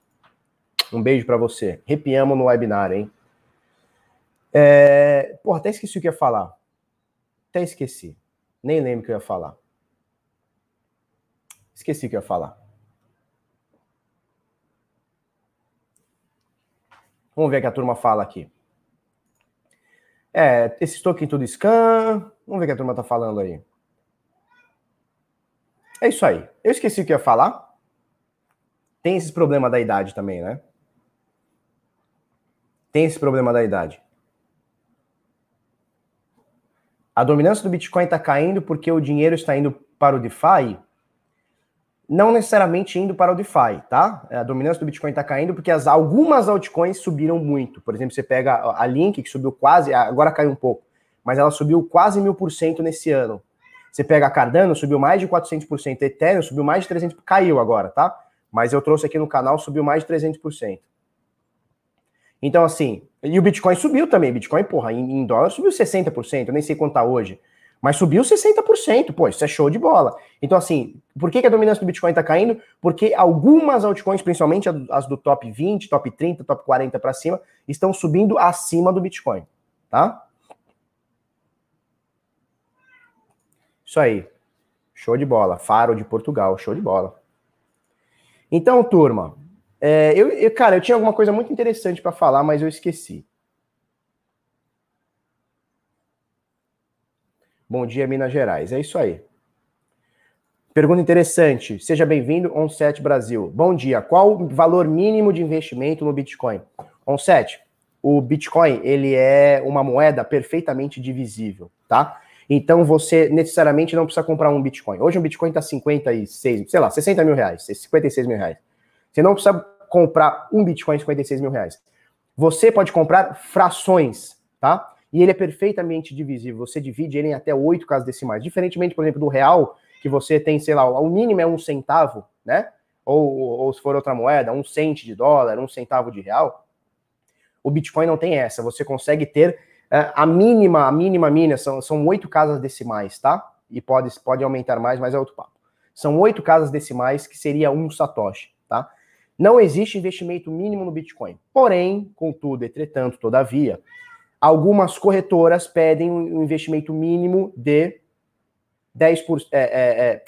Um beijo para você. Repiamos no webinar, hein? É... Porra, até esqueci o que ia falar. Até esqueci. Nem lembro o que eu ia falar. Esqueci o que eu ia falar. Vamos ver o que a turma fala aqui. É, esse token tudo scan. Vamos ver o que a turma tá falando aí. É isso aí. Eu esqueci o que ia falar. Tem esse problema da idade também, né? Tem esse problema da idade. A dominância do Bitcoin está caindo porque o dinheiro está indo para o DeFi? Não necessariamente indo para o DeFi, tá? A dominância do Bitcoin está caindo porque as, algumas altcoins subiram muito. Por exemplo, você pega a Link, que subiu quase, agora caiu um pouco, mas ela subiu quase mil por cento nesse ano. Você pega a Cardano, subiu mais de 400%, Ethereum subiu mais de 300%, caiu agora, tá? Mas eu trouxe aqui no canal, subiu mais de 300%. Então, assim, e o Bitcoin subiu também. Bitcoin, porra, em, em dólar subiu 60%, eu nem sei quanto tá hoje. Mas subiu 60%, pô, isso é show de bola. Então, assim, por que, que a dominância do Bitcoin tá caindo? Porque algumas altcoins, principalmente as do top 20, top 30, top 40 para cima, estão subindo acima do Bitcoin, tá? Isso aí. Show de bola. Faro de Portugal, show de bola. Então, turma, é, eu, eu, cara, eu tinha alguma coisa muito interessante para falar, mas eu esqueci. Bom dia, Minas Gerais. É isso aí. Pergunta interessante. Seja bem-vindo, Onset Brasil. Bom dia. Qual o valor mínimo de investimento no Bitcoin? Onset, o Bitcoin ele é uma moeda perfeitamente divisível, tá? Então você necessariamente não precisa comprar um Bitcoin. Hoje um Bitcoin está 56, sei lá, 60 mil reais, 56 mil reais. Você não precisa comprar um Bitcoin 56 mil reais. Você pode comprar frações, tá? E ele é perfeitamente divisível. Você divide ele em até oito casas decimais. Diferentemente, por exemplo, do real, que você tem, sei lá, o mínimo é um centavo, né? Ou, ou se for outra moeda, um cento de dólar, um centavo de real. O Bitcoin não tem essa. Você consegue ter é, a mínima, a mínima mínima são, são oito casas decimais, tá? E pode, pode aumentar mais, mas é outro papo. São oito casas decimais, que seria um satoshi, tá? Não existe investimento mínimo no Bitcoin. Porém, contudo, entretanto, todavia, algumas corretoras pedem um investimento mínimo de 10%, é, é, é,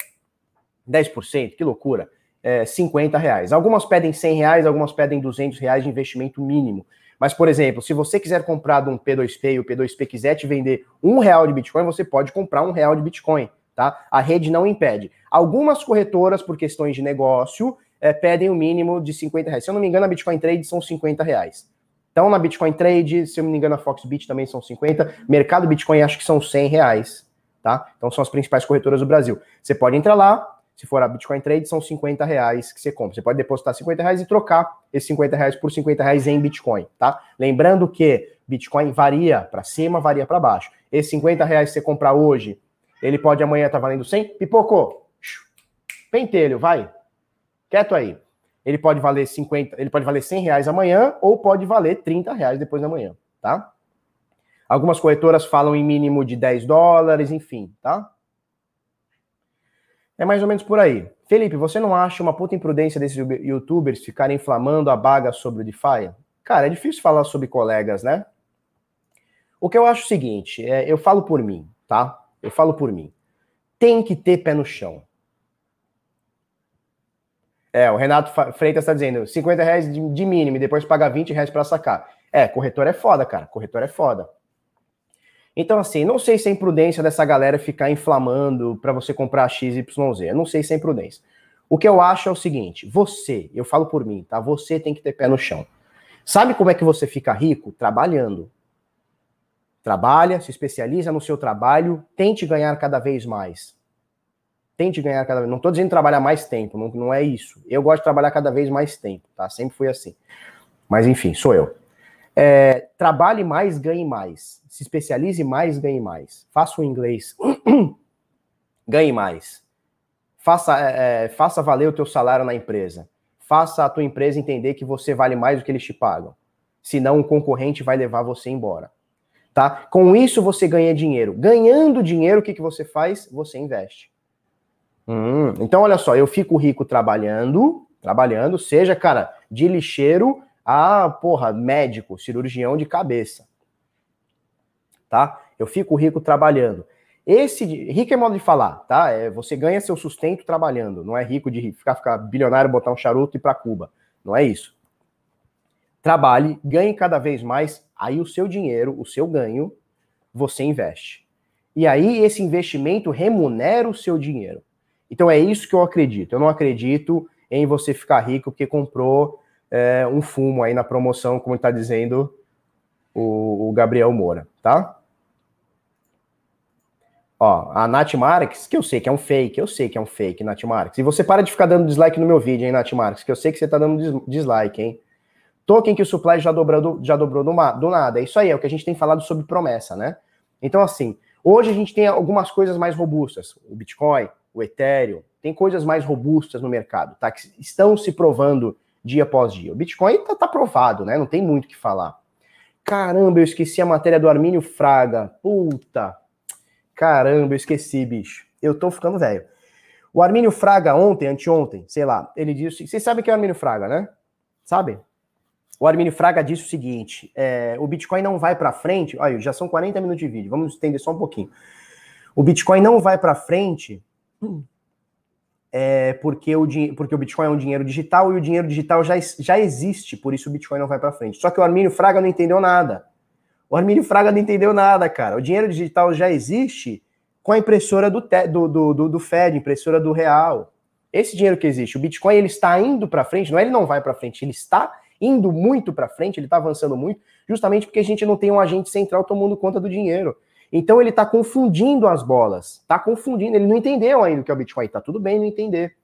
10% que loucura, é, 50 reais. Algumas pedem 100 reais, algumas pedem 200 reais de investimento mínimo. Mas, por exemplo, se você quiser comprar de um P2P e o P2P quiser te vender um real de Bitcoin, você pode comprar um real de Bitcoin, tá? A rede não impede. Algumas corretoras, por questões de negócio, é, pedem o mínimo de 50 reais. Se eu não me engano, a Bitcoin Trade são 50 reais. Então, na Bitcoin Trade, se eu não me engano, a Foxbit também são 50. Mercado Bitcoin, acho que são 100 reais, tá? Então, são as principais corretoras do Brasil. Você pode entrar lá, se for a Bitcoin Trade, são 50 reais que você compra. Você pode depositar 50 reais e trocar esses 50 reais por 50 reais em Bitcoin, tá? Lembrando que Bitcoin varia para cima, varia para baixo. Esses 50 reais que você comprar hoje, ele pode amanhã estar tá valendo 100. Pipoco, pentelho, vai. Quieto aí. Ele pode valer 50, ele pode valer 100 reais amanhã ou pode valer 30 reais depois da manhã, tá? Algumas corretoras falam em mínimo de 10 dólares, enfim, tá? É mais ou menos por aí. Felipe, você não acha uma puta imprudência desses youtubers ficarem inflamando a baga sobre o DeFi? Cara, é difícil falar sobre colegas, né? O que eu acho é o seguinte, é, eu falo por mim, tá? Eu falo por mim. Tem que ter pé no chão. É, o Renato Freitas está dizendo 50 reais de, de mínimo e depois paga 20 reais para sacar. É, corretor é foda, cara. Corretor é foda. Então, assim, não sei se é imprudência dessa galera ficar inflamando para você comprar XYZ. Eu não sei se é imprudência. O que eu acho é o seguinte: você, eu falo por mim, tá? Você tem que ter pé no chão. Sabe como é que você fica rico? Trabalhando. Trabalha, se especializa no seu trabalho, tente ganhar cada vez mais. Tente ganhar cada vez. Não estou dizendo trabalhar mais tempo, não, não é isso. Eu gosto de trabalhar cada vez mais tempo, tá? Sempre fui assim. Mas enfim, sou eu. É, trabalhe mais, ganhe mais. Se especialize mais, ganhe mais. Faça o inglês, ganhe mais. Faça, é, é, faça valer o teu salário na empresa. Faça a tua empresa entender que você vale mais do que eles te pagam. Senão o concorrente vai levar você embora. Tá? Com isso você ganha dinheiro. Ganhando dinheiro, o que, que você faz? Você investe. Hum, então, olha só, eu fico rico trabalhando, trabalhando, seja, cara, de lixeiro a, porra, médico, cirurgião de cabeça. Tá? Eu fico rico trabalhando. Esse rico é modo de falar, tá? É, você ganha seu sustento trabalhando, não é rico de ficar, ficar bilionário, botar um charuto e ir para Cuba. Não é isso. Trabalhe, ganhe cada vez mais, aí o seu dinheiro, o seu ganho, você investe. E aí esse investimento remunera o seu dinheiro. Então é isso que eu acredito. Eu não acredito em você ficar rico porque comprou é, um fumo aí na promoção, como está dizendo o, o, Gabriel Moura, tá? Ó, a Nath Marques, que eu sei que é um fake, eu sei que é um fake, Nath Marques. E você para de ficar dando dislike no meu vídeo, hein, Nath Marques, que eu sei que você tá dando dislike, hein. Token que o supply já dobrou, já dobrou do, do nada. É isso aí, é o que a gente tem falado sobre promessa, né? Então, assim, hoje a gente tem algumas coisas mais robustas. O Bitcoin, o Ethereum, tem coisas mais robustas no mercado, tá? Que estão se provando dia após dia. O Bitcoin tá, tá provado, né? Não tem muito o que falar. Caramba, eu esqueci a matéria do Armínio Fraga. Puta. Caramba, eu esqueci, bicho. Eu tô ficando velho. O Armínio Fraga, ontem, anteontem, sei lá, ele disse. Vocês sabem que é o Armínio Fraga, né? Sabe? O Armínio Fraga disse o seguinte: é, o Bitcoin não vai para frente. Olha, já são 40 minutos de vídeo, vamos estender só um pouquinho. O Bitcoin não vai para frente é, porque, o, porque o Bitcoin é um dinheiro digital e o dinheiro digital já, já existe, por isso o Bitcoin não vai para frente. Só que o Armínio Fraga não entendeu nada. O Armínio Fraga não entendeu nada, cara. O dinheiro digital já existe com a impressora do, do, do, do Fed, impressora do Real. Esse dinheiro que existe, o Bitcoin ele está indo para frente, não é ele não vai para frente, ele está indo muito para frente, ele está avançando muito, justamente porque a gente não tem um agente central tomando conta do dinheiro. Então ele está confundindo as bolas, está confundindo, ele não entendeu ainda o que é o Bitcoin, tá tudo bem não entender.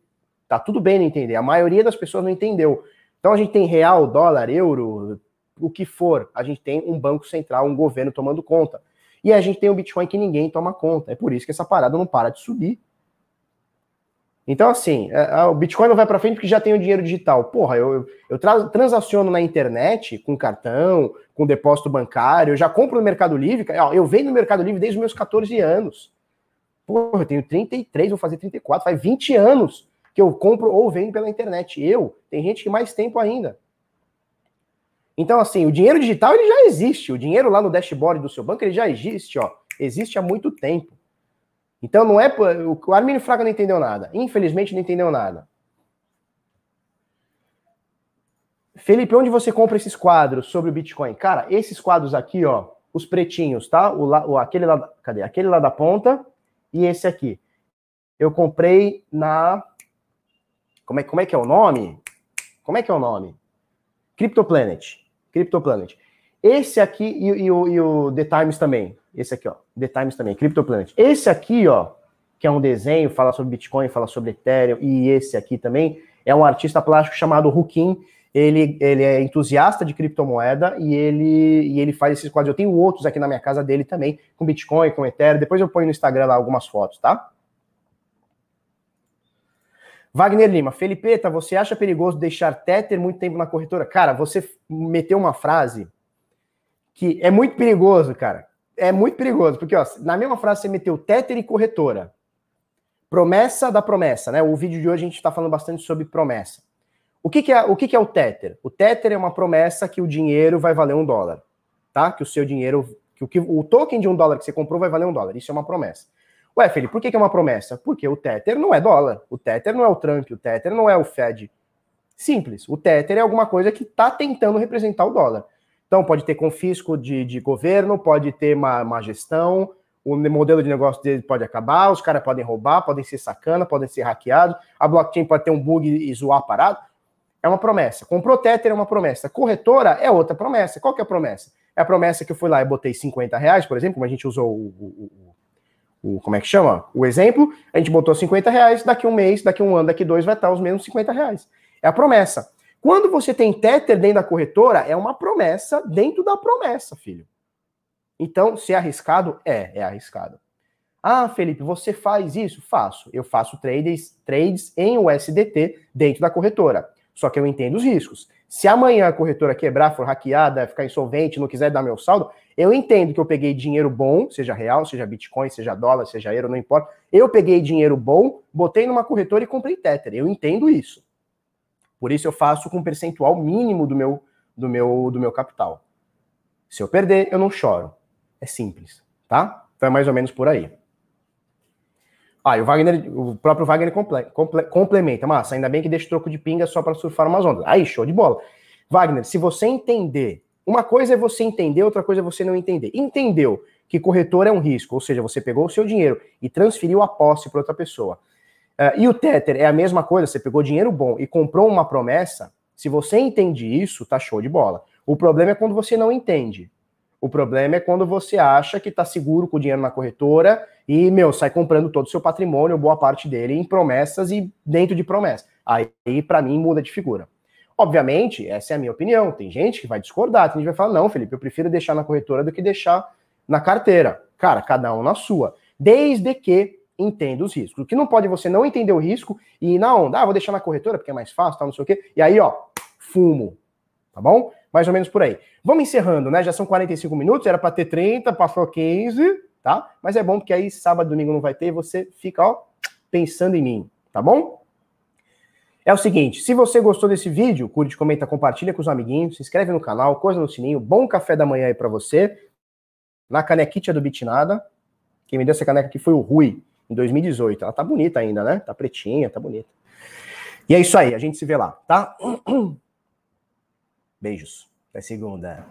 Tá tudo bem não entender. A maioria das pessoas não entendeu. Então a gente tem real, dólar, euro, o que for. A gente tem um banco central, um governo tomando conta. E a gente tem o Bitcoin que ninguém toma conta. É por isso que essa parada não para de subir. Então, assim, é, o Bitcoin não vai para frente porque já tem o dinheiro digital. Porra, eu, eu, transaciono na internet com cartão, com depósito bancário, eu já compro no Mercado Livre. Eu venho no Mercado Livre desde os meus 14 anos. Porra, eu tenho 33, vou fazer 34, faz 20 anos que eu compro ou vendo pela internet. Eu, tem gente que mais tempo ainda. Então, assim, o dinheiro digital ele já existe. O dinheiro lá no dashboard do seu banco ele já existe, ó. Existe há muito tempo. Então não é. O Arminio Fraga não entendeu nada. Infelizmente não entendeu nada. Felipe, onde você compra esses quadros sobre o Bitcoin? Cara, esses quadros aqui, ó, os pretinhos, tá? O, o, aquele lá, cadê? Aquele lá da ponta e esse aqui. Eu comprei na. Como é, como é que é o nome? Como é que é o nome? CryptoPlanet. CryptoPlanet. Esse aqui e, e, o, e o The Times também. Esse aqui, ó. The Times também, CryptoPlanet. Esse aqui, ó, que é um desenho, fala sobre Bitcoin, fala sobre Ethereum, e esse aqui também, é um artista plástico chamado Rukin. Ele, ele é entusiasta de criptomoeda e ele, e ele faz esses quadros. Eu tenho outros aqui na minha casa dele também, com Bitcoin, com Ethereum. Depois eu ponho no Instagram lá algumas fotos, tá? Wagner Lima, Felipeta, você acha perigoso deixar Tether muito tempo na corretora? Cara, você meteu uma frase que é muito perigoso, cara. É muito perigoso, porque ó, na mesma frase você meteu Tether e corretora. Promessa da promessa, né? O vídeo de hoje a gente está falando bastante sobre promessa. O que, que é o que, que é o Tether? O Tether é uma promessa que o dinheiro vai valer um dólar, tá? Que o seu dinheiro, que o, que, o token de um dólar que você comprou vai valer um dólar. Isso é uma promessa. Ué, Felipe, por que, que é uma promessa? Porque o Tether não é dólar. O Tether não é o Trump. O Tether não é o Fed. Simples. O Tether é alguma coisa que está tentando representar o dólar. Então, pode ter confisco de, de governo, pode ter má, má gestão, o modelo de negócio dele pode acabar, os caras podem roubar, podem ser sacana, podem ser hackeados, a blockchain pode ter um bug e zoar parado. É uma promessa. Comprou Tether é uma promessa. Corretora é outra promessa. Qual que é a promessa? É a promessa que eu fui lá e botei 50 reais, por exemplo, como a gente usou o, o, o, o como é que chama? O exemplo, a gente botou 50 reais, daqui um mês, daqui um ano, daqui dois vai estar os mesmos 50 reais. É a promessa. Quando você tem Tether dentro da corretora, é uma promessa dentro da promessa, filho. Então, se é arriscado, é, é arriscado. Ah, Felipe, você faz isso? Faço. Eu faço trades, trades em USDT dentro da corretora. Só que eu entendo os riscos. Se amanhã a corretora quebrar, for hackeada, ficar insolvente, não quiser dar meu saldo, eu entendo que eu peguei dinheiro bom, seja real, seja Bitcoin, seja dólar, seja euro, não importa. Eu peguei dinheiro bom, botei numa corretora e comprei Tether. Eu entendo isso. Por isso eu faço com um percentual mínimo do meu, do meu, do meu capital. Se eu perder, eu não choro. É simples, tá? Então é mais ou menos por aí. Ah, e o Wagner, o próprio Wagner comple, comple, complementa. Massa, ainda bem que deixa o troco de pinga só para surfar umas ondas. Aí, show de bola. Wagner, se você entender, uma coisa é você entender, outra coisa é você não entender. Entendeu que corretor é um risco, ou seja, você pegou o seu dinheiro e transferiu a posse para outra pessoa. Uh, e o Tether é a mesma coisa, você pegou dinheiro bom e comprou uma promessa, se você entende isso, tá show de bola. O problema é quando você não entende. O problema é quando você acha que está seguro com o dinheiro na corretora e, meu, sai comprando todo o seu patrimônio, boa parte dele, em promessas e dentro de promessas. Aí, para mim, muda de figura. Obviamente, essa é a minha opinião. Tem gente que vai discordar, tem gente que vai falar, não, Felipe, eu prefiro deixar na corretora do que deixar na carteira. Cara, cada um na sua. Desde que entenda os riscos. O que não pode você não entender o risco e ir na onda. Ah, vou deixar na corretora porque é mais fácil, tal, não sei o quê. E aí, ó, fumo. Tá bom? Mais ou menos por aí. Vamos encerrando, né? Já são 45 minutos, era para ter 30, passou 15, tá? Mas é bom porque aí sábado domingo não vai ter e você fica, ó, pensando em mim, tá bom? É o seguinte, se você gostou desse vídeo, curte, comenta, compartilha com os amiguinhos, se inscreve no canal, coisa no sininho, bom café da manhã aí para você. Na canequita do Bitnada. Quem me deu essa caneca aqui foi o Rui, em 2018. Ela tá bonita ainda, né? Tá pretinha, tá bonita. E é isso aí, a gente se vê lá, tá? Beijos. Até segunda.